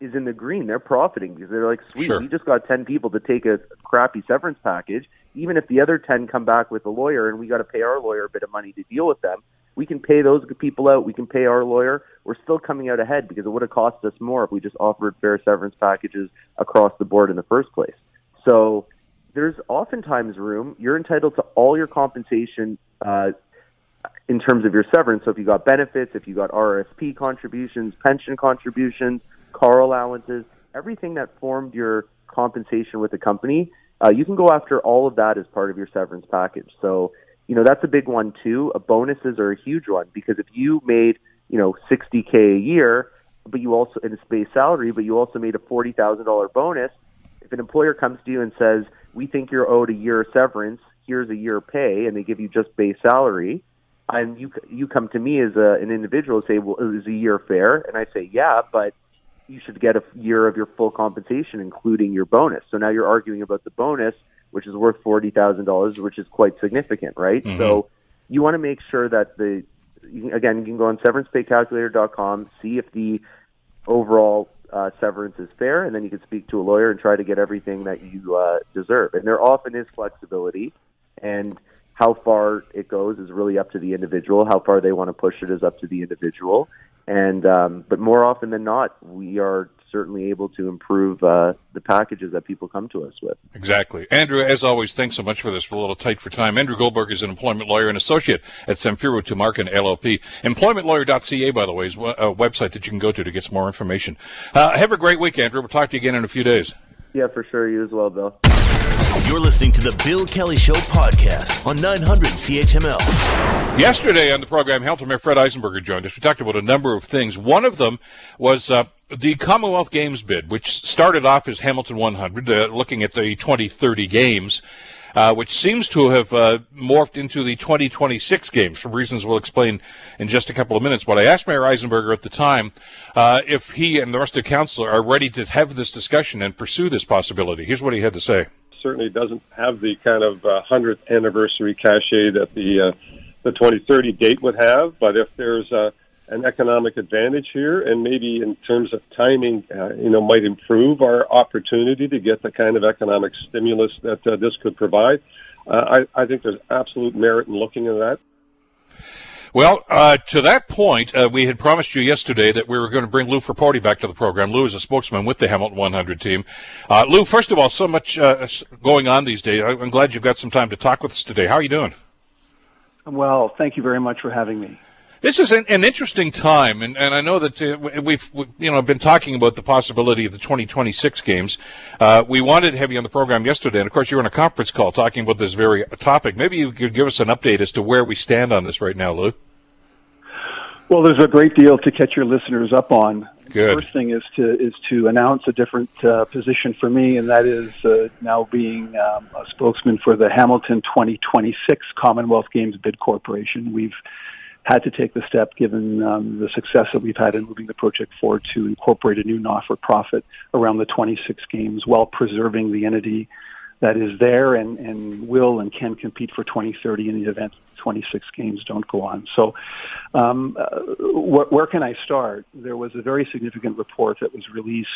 Speaker 5: is in the green. They're profiting because they're like, sweet,
Speaker 1: Sure.
Speaker 5: we just got 10 people to take a crappy severance package. Even if the other 10 come back with a lawyer and we got to pay our lawyer a bit of money to deal with them, we can pay those people out. We can pay our lawyer. We're still coming out ahead because it would have cost us more if we just offered fair severance packages across the board in the first place. So there's oftentimes room. You're entitled to all your compensation uh, in terms of your severance. So if you got benefits, if you got RSP contributions, pension contributions, car allowances, everything that formed your compensation with the company, uh, you can go after all of that as part of your severance package. So, you know, that's a big one too. Uh, bonuses are a huge one because if you made, you know, 60K a year, but you also, in a base salary, but you also made a $40,000 bonus, if an employer comes to you and says, we think you're owed a year of severance, here's a year pay, and they give you just base salary, and you you come to me as a, an individual and say, well, is a year fair? And I say, yeah, but you should get a year of your full compensation, including your bonus. So now you're arguing about the bonus, which is worth forty thousand dollars, which is quite significant, right?
Speaker 1: Mhm.
Speaker 5: So you want to make sure that the again you can go on severancepaycalculator.com, see if the overall uh, severance is fair, and then you can speak to a lawyer and try to get everything that you uh, deserve. And there often is flexibility, and how far it goes is really up to the individual. How far they want to push it is up to the individual. And um, but more often than not, we are certainly able to improve uh, the packages that people come to us with.
Speaker 1: Exactly. Andrew, as always, thanks so much for this. We're a little tight for time. Andrew Goldberg is an employment lawyer and associate at Samfiru Tumarkin LLP. Employmentlawyer.ca, by the way, is a website that you can go to to get some more information. Uh, have a great week, Andrew. We'll talk to you again in a few days.
Speaker 5: Yeah, for sure. You as well, Bill.
Speaker 2: You're listening to the Bill Kelly Show podcast on 900 CHML.
Speaker 1: Yesterday on the program, Hamilton Mayor Fred Eisenberger joined us. We talked about a number of things. One of them was uh, the Commonwealth Games bid, which started off as Hamilton 100, uh, looking at the 2030 games, uh, which seems to have uh, morphed into the 2026 games for reasons we'll explain in just a couple of minutes. But I asked Mayor Eisenberger at the time uh, if he and the rest of the council are ready to have this discussion and pursue this possibility. Here's what he had to say.
Speaker 6: certainly doesn't have the kind of uh, 100th anniversary cachet that the uh, the 2030 date would have. But if there's uh, an economic advantage here, and maybe in terms of timing, uh, you know, might improve our opportunity to get the kind of economic stimulus that uh, this could provide. Uh, I, I think there's absolute merit in looking at that.
Speaker 1: Well, uh, to that point, uh, we had promised you yesterday that we were going to bring Lou Frapporti back to the program. Lou is a spokesman with the Hamilton 100 team. Uh, Lou, first of all, so much uh, going on these days. I'm glad you've got some time to talk with us today. How are you doing?
Speaker 7: Well, thank you very much for having me.
Speaker 1: This is an, an interesting time, and, and I know that uh, we- we've we, you know been talking about the possibility of the 2026 games. Uh, we wanted to have you on the program yesterday, and of course you were on a conference call talking about this very topic. Maybe you could give us an update as to where we stand on this right now, Lou.
Speaker 7: Well, there's a great deal to catch your listeners up on.
Speaker 1: Good.
Speaker 7: The first thing is to is to announce a different uh, position for me, and that is uh, now being um, a spokesman for the Hamilton 2026 Commonwealth Games Bid Corporation. We've had to take the step, given um, the success that we've had in moving the project forward, to incorporate a new not-for-profit around the 26 games, while preserving the entity that is there and, and will and can compete for 2030 in the event 26 games don't go on. So, um, uh, wh- where can I start? There was a very significant report that was released.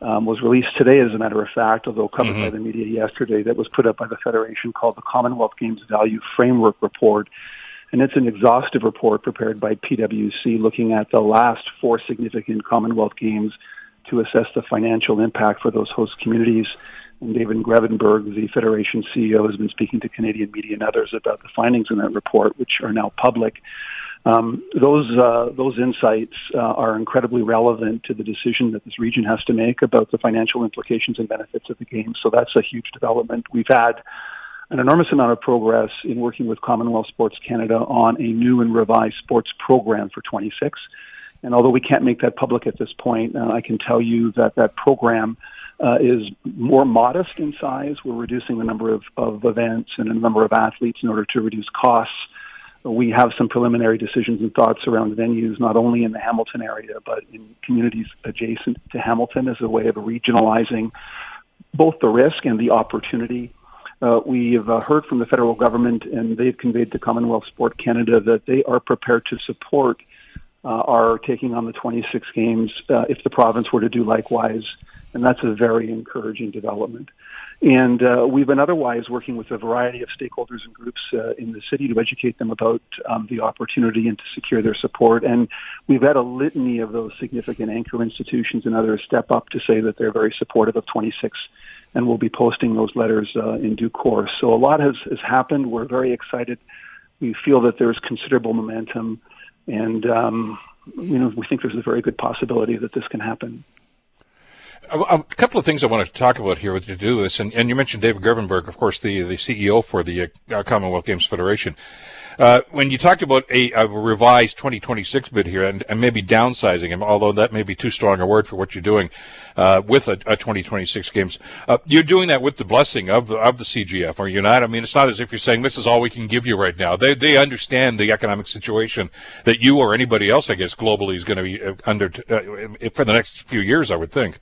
Speaker 7: Um, was released today, as a matter of fact, although covered by the media yesterday, that was put up by the Federation called the Commonwealth Games Value Framework Report. And it's an exhaustive report prepared by PwC looking at the last four significant Commonwealth Games to assess the financial impact for those host communities. And David Grevemberg, the Federation CEO, has been speaking to Canadian media and others about the findings in that report, which are now public. Um, those uh, those insights uh, are incredibly relevant to the decision that this region has to make about the financial implications and benefits of the game. So that's a huge development. We've had an enormous amount of progress in working with Commonwealth Sports Canada on a new and revised sports program for 26. And although we can't make that public at this point, uh, I can tell you that that program uh, is more modest in size. We're reducing the number of, of events and the number of athletes in order to reduce costs. We have some preliminary decisions and thoughts around venues, not only in the Hamilton area, but in communities adjacent to Hamilton as a way of regionalizing both the risk and the opportunity. Uh, we have uh, heard from the federal government, and they've conveyed to Commonwealth Sport Canada that they are prepared to support uh, our taking on the 26 games uh, if the province were to do likewise. And that's a very encouraging development. And uh, we've been otherwise working with a variety of stakeholders and groups uh, in the city to educate them about um, the opportunity and to secure their support. And we've had a litany of those significant anchor institutions and others step up to say that they're very supportive of 26 and we'll be posting those letters uh, in due course. So a lot has, has happened. We're very excited. We feel that there's considerable momentum, and um, you know we think there's a very good possibility that this can happen.
Speaker 1: A, couple of things I want to talk about here with to do this, and, and you mentioned David Grevemberg, of course, the the CEO for the uh, Commonwealth Games Federation. Uh, when you talked about a, a, revised 2026 bid here and, and, maybe downsizing him, although that may be too strong a word for what you're doing uh, with a, a, 2026 games, uh, you're doing that with the blessing of the, of the CGF, are you not? I mean, it's not as if you're saying this is all we can give you right now. They they understand the economic situation that you or anybody else, I guess, globally is going to be uh, under uh, for the next few years, I would think.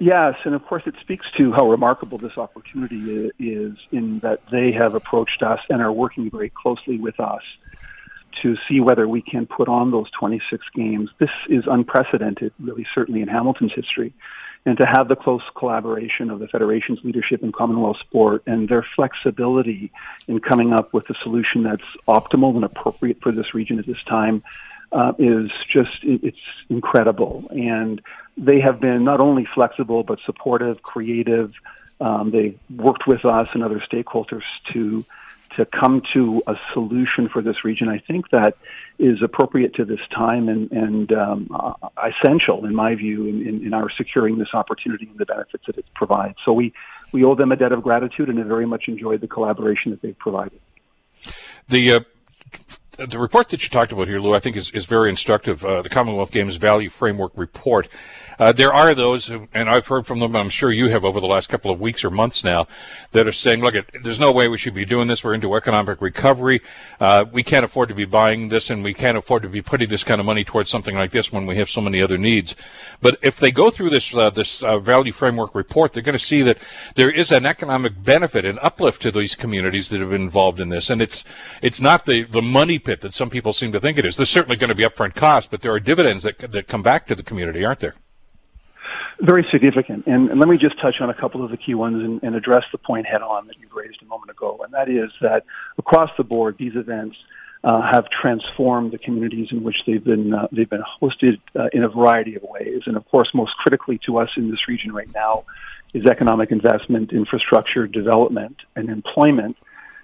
Speaker 7: Yes, and of course it speaks to how remarkable this opportunity is in that they have approached us and are working very closely with us to see whether we can put on those 26 games. This is unprecedented, really, certainly in Hamilton's history. And to have the close collaboration of the Federation's leadership in Commonwealth sport and their flexibility in coming up with a solution that's optimal and appropriate for this region at this time uh, is just, it's incredible. And they have been not only flexible but supportive, creative. Um, they worked with us and other stakeholders to to come to a solution for this region. I think that is appropriate to this time and, and um, uh, essential, in my view, in, in, in, our securing this opportunity and the benefits that it provides. So we we owe them a debt of gratitude and have very much enjoyed the collaboration that they've provided.
Speaker 1: The uh, the report that you talked about here, Lou, I think is, is very instructive. Uh, the Commonwealth Games Value Framework Report. Uh, there are those, and I've heard from them, and I'm sure you have over the last couple of weeks or months now, that are saying, look, there's no way we should be doing this. We're into economic recovery. Uh, we can't afford to be buying this, and we can't afford to be putting this kind of money towards something like this when we have so many other needs. But if they go through this uh, this uh, value framework report, they're going to see that there is an economic benefit and uplift to these communities that have been involved in this, and it's it's not the the money pit that some people seem to think it is. There's certainly going to be upfront costs, but there are dividends that that come back to the community, aren't there?
Speaker 7: Very significant. And, let me just touch on a couple of the key ones and, and, address the point head on that you raised a moment ago. And that is that across the board, these events uh, have transformed the communities in which they've been uh, they've been hosted uh, in a variety of ways. And of course, most critically to us in this region right now is economic investment, infrastructure development, and employment.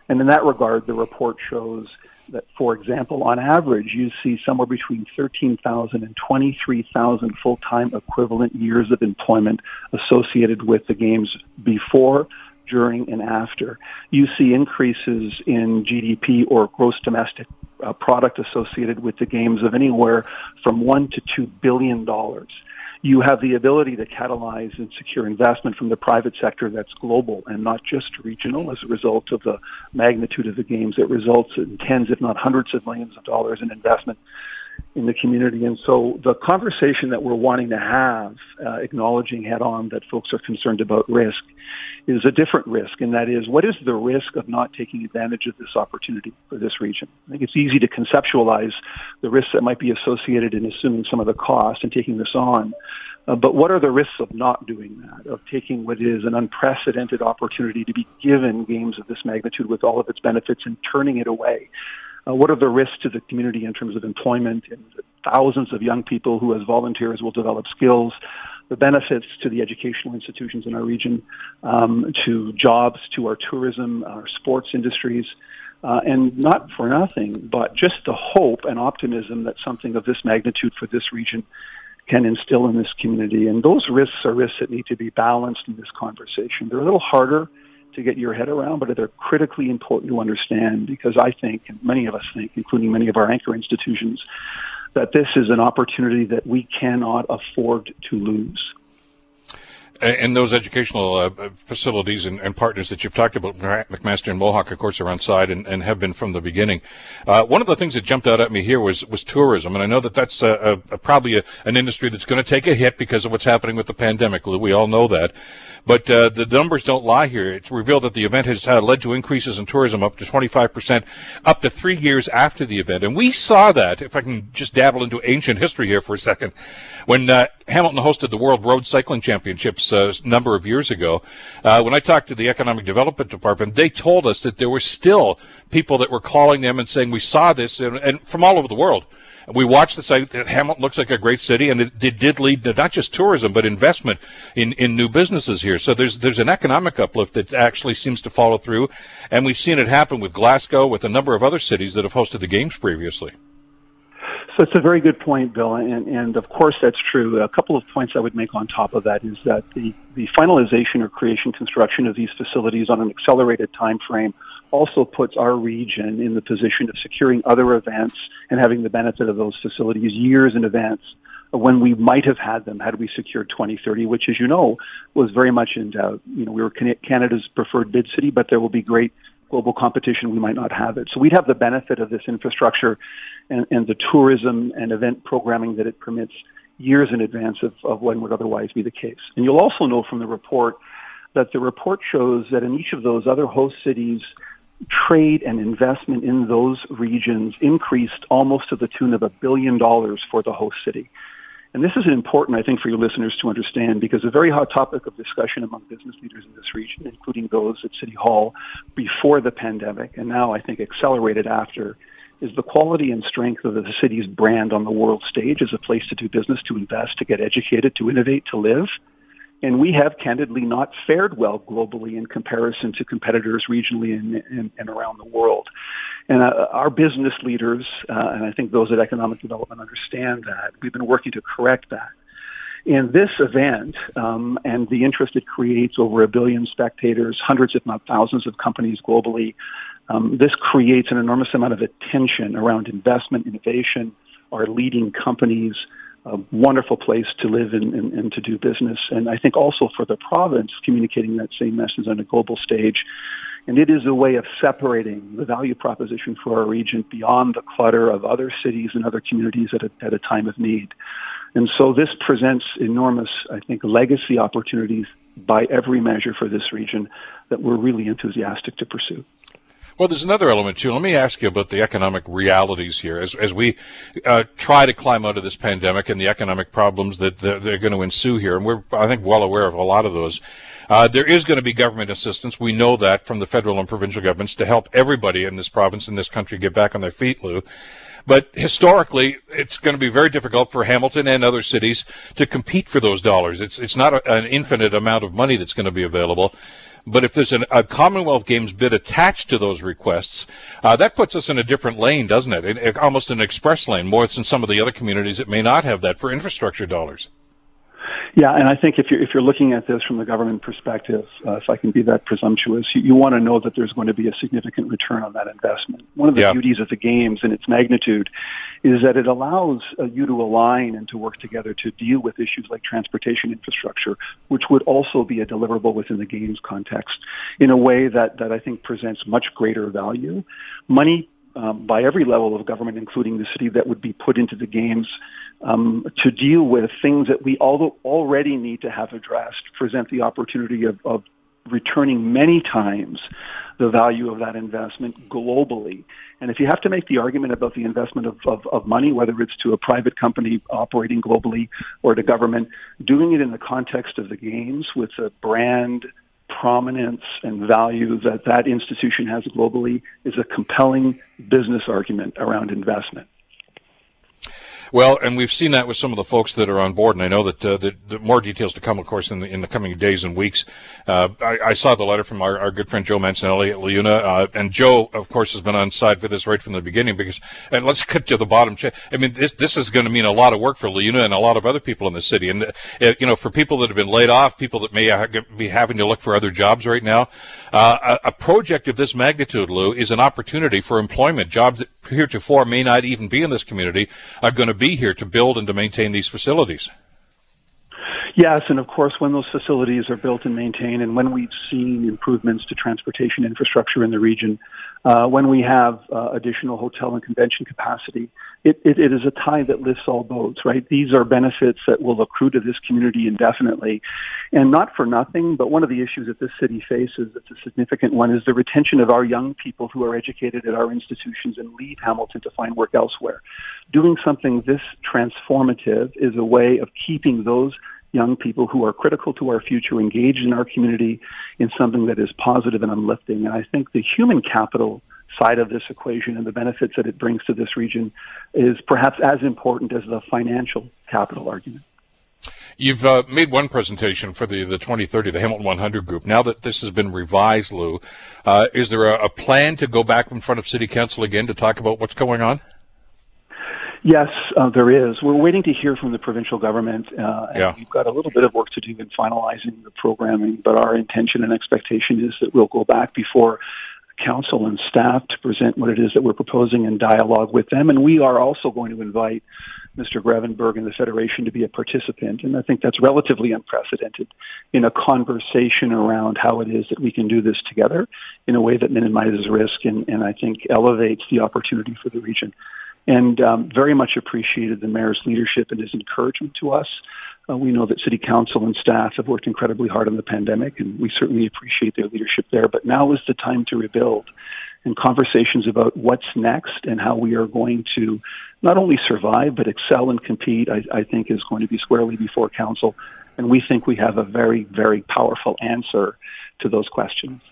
Speaker 7: And in that regard, the report shows that, for example, on average, you see somewhere between 13,000 and 23,000 full-time equivalent years of employment associated with the games before, during, and after. You see increases in GDP or gross domestic uh, product associated with the games of anywhere from one to two billion dollars you have the ability to catalyze and secure investment from the private sector that's global and not just regional as a result of the magnitude of the games. It results in tens, if not hundreds of millions of dollars in investment in the community. And so the conversation that we're wanting to have, uh, acknowledging head on that folks are concerned about risk, is a different risk, and that is what is the risk of not taking advantage of this opportunity for this region? I think it's easy to conceptualize the risks that might be associated in assuming some of the cost and taking this on. Uh, but what are the risks of not doing that, of taking what is an unprecedented opportunity to be given games of this magnitude with all of its benefits and turning it away? Uh, what are the risks to the community in terms of employment and thousands of young people who, as volunteers, will develop skills? The benefits to the educational institutions in our region, um, to jobs, to our tourism, our sports industries, uh, and not for nothing, but just the hope and optimism that something of this magnitude for this region can instill in this community. And those risks are risks that need to be balanced in this conversation. They're a little harder to get your head around, but they're critically important to understand because I think, and many of us think, including many of our anchor institutions, that this is an opportunity that we cannot afford to lose
Speaker 1: and those educational uh, facilities and, and, partners that you've talked about, McMaster and Mohawk, of course, are on side and, and have been from the beginning. Uh, one of the things that jumped out at me here was was tourism, and I know that that's a, a, probably a, an industry that's going to take a hit because of what's happening with the pandemic. We all know that. But uh, the numbers don't lie here. It's revealed that the event has uh, led to increases in tourism up to 25%, up to three years after the event. And we saw that, if I can just dabble into ancient history here for a second, when uh, Hamilton hosted the World Road Cycling Championships uh, a number of years ago. Uh, when I talked to the Economic Development Department, they told us that there were still people that were calling them and saying, we saw this, and, and from all over the world And we watched the site. Hamilton looks like a great city, and it, it, did lead to not just tourism but investment in, in new businesses here. So there's there's an economic uplift that actually seems to follow through, and we've seen it happen with Glasgow, with a number of other cities that have hosted the games previously.
Speaker 7: So it's a very good point, Bill, and, and of course that's true. A couple of points I would make on top of that is that the, the finalization or creation construction of these facilities on an accelerated time frame also puts our region in the position of securing other events and having the benefit of those facilities years in advance when we might have had them had we secured 2030, which, as you know, was very much in doubt. You know, we were Canada's preferred bid city, but there will be great global competition. We might not have it. So we'd have the benefit of this infrastructure and, and the tourism and event programming that it permits years in advance of, of when would otherwise be the case. And you'll also know from the report that the report shows that in each of those other host cities, trade and investment in those regions increased almost to the tune of a billion dollars for the host city. And this is important, I think, for your listeners to understand because a very hot topic of discussion among business leaders in this region, including those at City Hall before the pandemic, and now I think accelerated after, is the quality and strength of the city's brand on the world stage as a place to do business, to invest, to get educated, to innovate, to live. And we have candidly not fared well globally in comparison to competitors regionally and, and, and around the world. And uh, our business leaders, uh, and I think those at economic development understand that, we've been working to correct that. And this event um, and the interest it creates over a billion spectators, hundreds, if not thousands, of companies globally, um, this creates an enormous amount of attention around investment, innovation, our leading companies, a wonderful place to live and, and, and, to do business. And I think also for the province, communicating that same message on a global stage. And it is a way of separating the value proposition for our region beyond the clutter of other cities and other communities at a, at a time of need. And so this presents enormous, I think, legacy opportunities by every measure for this region that we're really enthusiastic to pursue.
Speaker 1: Well, there's another element too. Let me ask you about the economic realities here as as we uh, try to climb out of this pandemic and the economic problems that, are going to ensue here, and we're I think well aware of a lot of those. Uh, there is going to be government assistance. We know that from the federal and provincial governments to help everybody in this province and this country get back on their feet, Lou. But historically, it's going to be very difficult for Hamilton and other cities to compete for those dollars. It's it's not a, an infinite amount of money that's going to be available. But if there's an, a Commonwealth Games bid attached to those requests, uh, that puts us in a different lane, doesn't it? it? Almost an express lane, more than some of the other communities that may not have that for infrastructure dollars.
Speaker 7: Yeah, and I think if you're if you're looking at this from the government perspective, uh, if I can be that presumptuous, you, you want to know that there's going to be a significant return on that investment. One of the yeah. beauties of the games and its magnitude is that it allows uh, you to align and to work together to deal with issues like transportation infrastructure, which would also be a deliverable within the games context, in a way that that I think presents much greater value. Money um, by every level of government, including the city, that would be put into the games um, to deal with things that we all, already need to have addressed present the opportunity of, of returning many times the value of that investment globally. And if you have to make the argument about the investment of, of, of money, whether it's to a private company operating globally or to government, doing it in the context of the games with a brand, prominence and value that that institution has globally is a compelling business argument around investment.
Speaker 1: Well, and we've seen that with some of the folks that are on board, and I know that, uh, that, more details to come, of course, in the, in the coming days and weeks. Uh, I, I, saw the letter from our, our, good friend Joe Mancinelli at LiUNA, uh, and Joe, of course, has been on side with this right from the beginning because, and let's get to the bottom. I mean, this, this is going to mean a lot of work for LiUNA and a lot of other people in the city. And, uh, you know, for people that have been laid off, people that may be having to look for other jobs right now, uh, a, a project of this magnitude, Lou, is an opportunity for employment. Jobs that heretofore may not even be in this community are going to be here to build and to maintain these facilities.
Speaker 7: Yes, and of course, when those facilities are built and maintained, and when we've seen improvements to transportation infrastructure in the region, uh, when we have uh, additional hotel and convention capacity, it, it, it is a tie that lifts all boats, right? These are benefits that will accrue to this community indefinitely. And not for nothing, but one of the issues that this city faces that's a significant one is the retention of our young people who are educated at our institutions and leave Hamilton to find work elsewhere. Doing something this transformative is a way of keeping those young people who are critical to our future engaged in our community in something that is positive and uplifting. And I think the human capital side of this equation and the benefits that it brings to this region is perhaps as important as the financial capital argument.
Speaker 1: You've uh, made one presentation for the, the 2030, the Hamilton 100 group. Now that this has been revised, Lou, uh, is there a, a, plan to go back in front of City Council again to talk about what's going on?
Speaker 7: Yes, uh, there is. We're waiting to hear from the provincial government. Uh, and yeah. We've got a little bit of work to do in finalizing the programming, but our intention and expectation is that we'll go back before council and staff to present what it is that we're proposing in dialogue with them. And we are also going to invite Mr. Grevemberg and the Federation to be a participant. And I think that's relatively unprecedented in a conversation around how it is that we can do this together in a way that minimizes risk and, and I think elevates the opportunity for the region and um, very much appreciated the mayor's leadership and his encouragement to us. Uh, we know that city council and staff have worked incredibly hard on the pandemic, and we certainly appreciate their leadership there. But now is the time to rebuild. And conversations about what's next and how we are going to not only survive but excel and compete, I, I think, is going to be squarely before council. And we think we have a very, very powerful answer to those questions.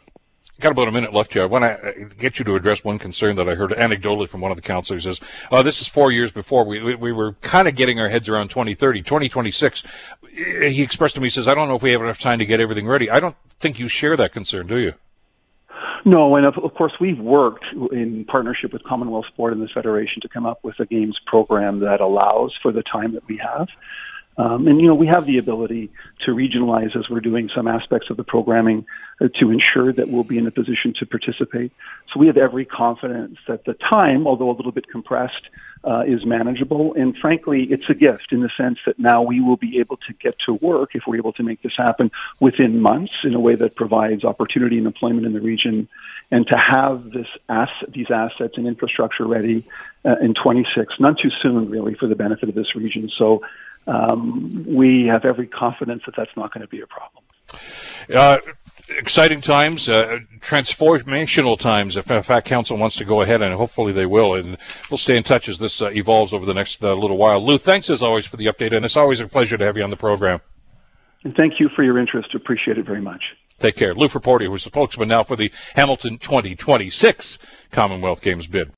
Speaker 1: Got about a minute left here. I want to uh, get you to address one concern that I heard anecdotally from one of the councillors is, oh, this is four years before we, we, we were kind of getting our heads around 2030, 2026. He expressed to me, he says, I don't know if we have enough time to get everything ready. I don't think you share that concern, do you?
Speaker 7: No, and of, of course we've worked in partnership with Commonwealth Sport and the Federation to come up with a games program that allows for the time that we have. Um, and you know, we have the ability to regionalize as we're doing some aspects of the programming uh, to ensure that we'll be in a position to participate. So we have every confidence that the time, although a little bit compressed, uh, is manageable. And frankly, it's a gift in the sense that now we will be able to get to work if we're able to make this happen within months in a way that provides opportunity and employment in the region, and to have this ass- these assets and infrastructure ready uh, in 26, not too soon, really, for the benefit of this region. So um, we have every confidence that that's not going to be a problem.
Speaker 1: Uh, exciting times, uh, transformational times. If, in fact Council wants to go ahead, and hopefully they will, and we'll stay in touch as this uh, evolves over the next uh, little while. Lou, thanks as always for the update, and it's always a pleasure to have you on the program.
Speaker 7: And thank you for your interest. Appreciate it very much.
Speaker 1: Take care. Lou Fraport, who's the spokesman now for the Hamilton 2026 Commonwealth Games bid.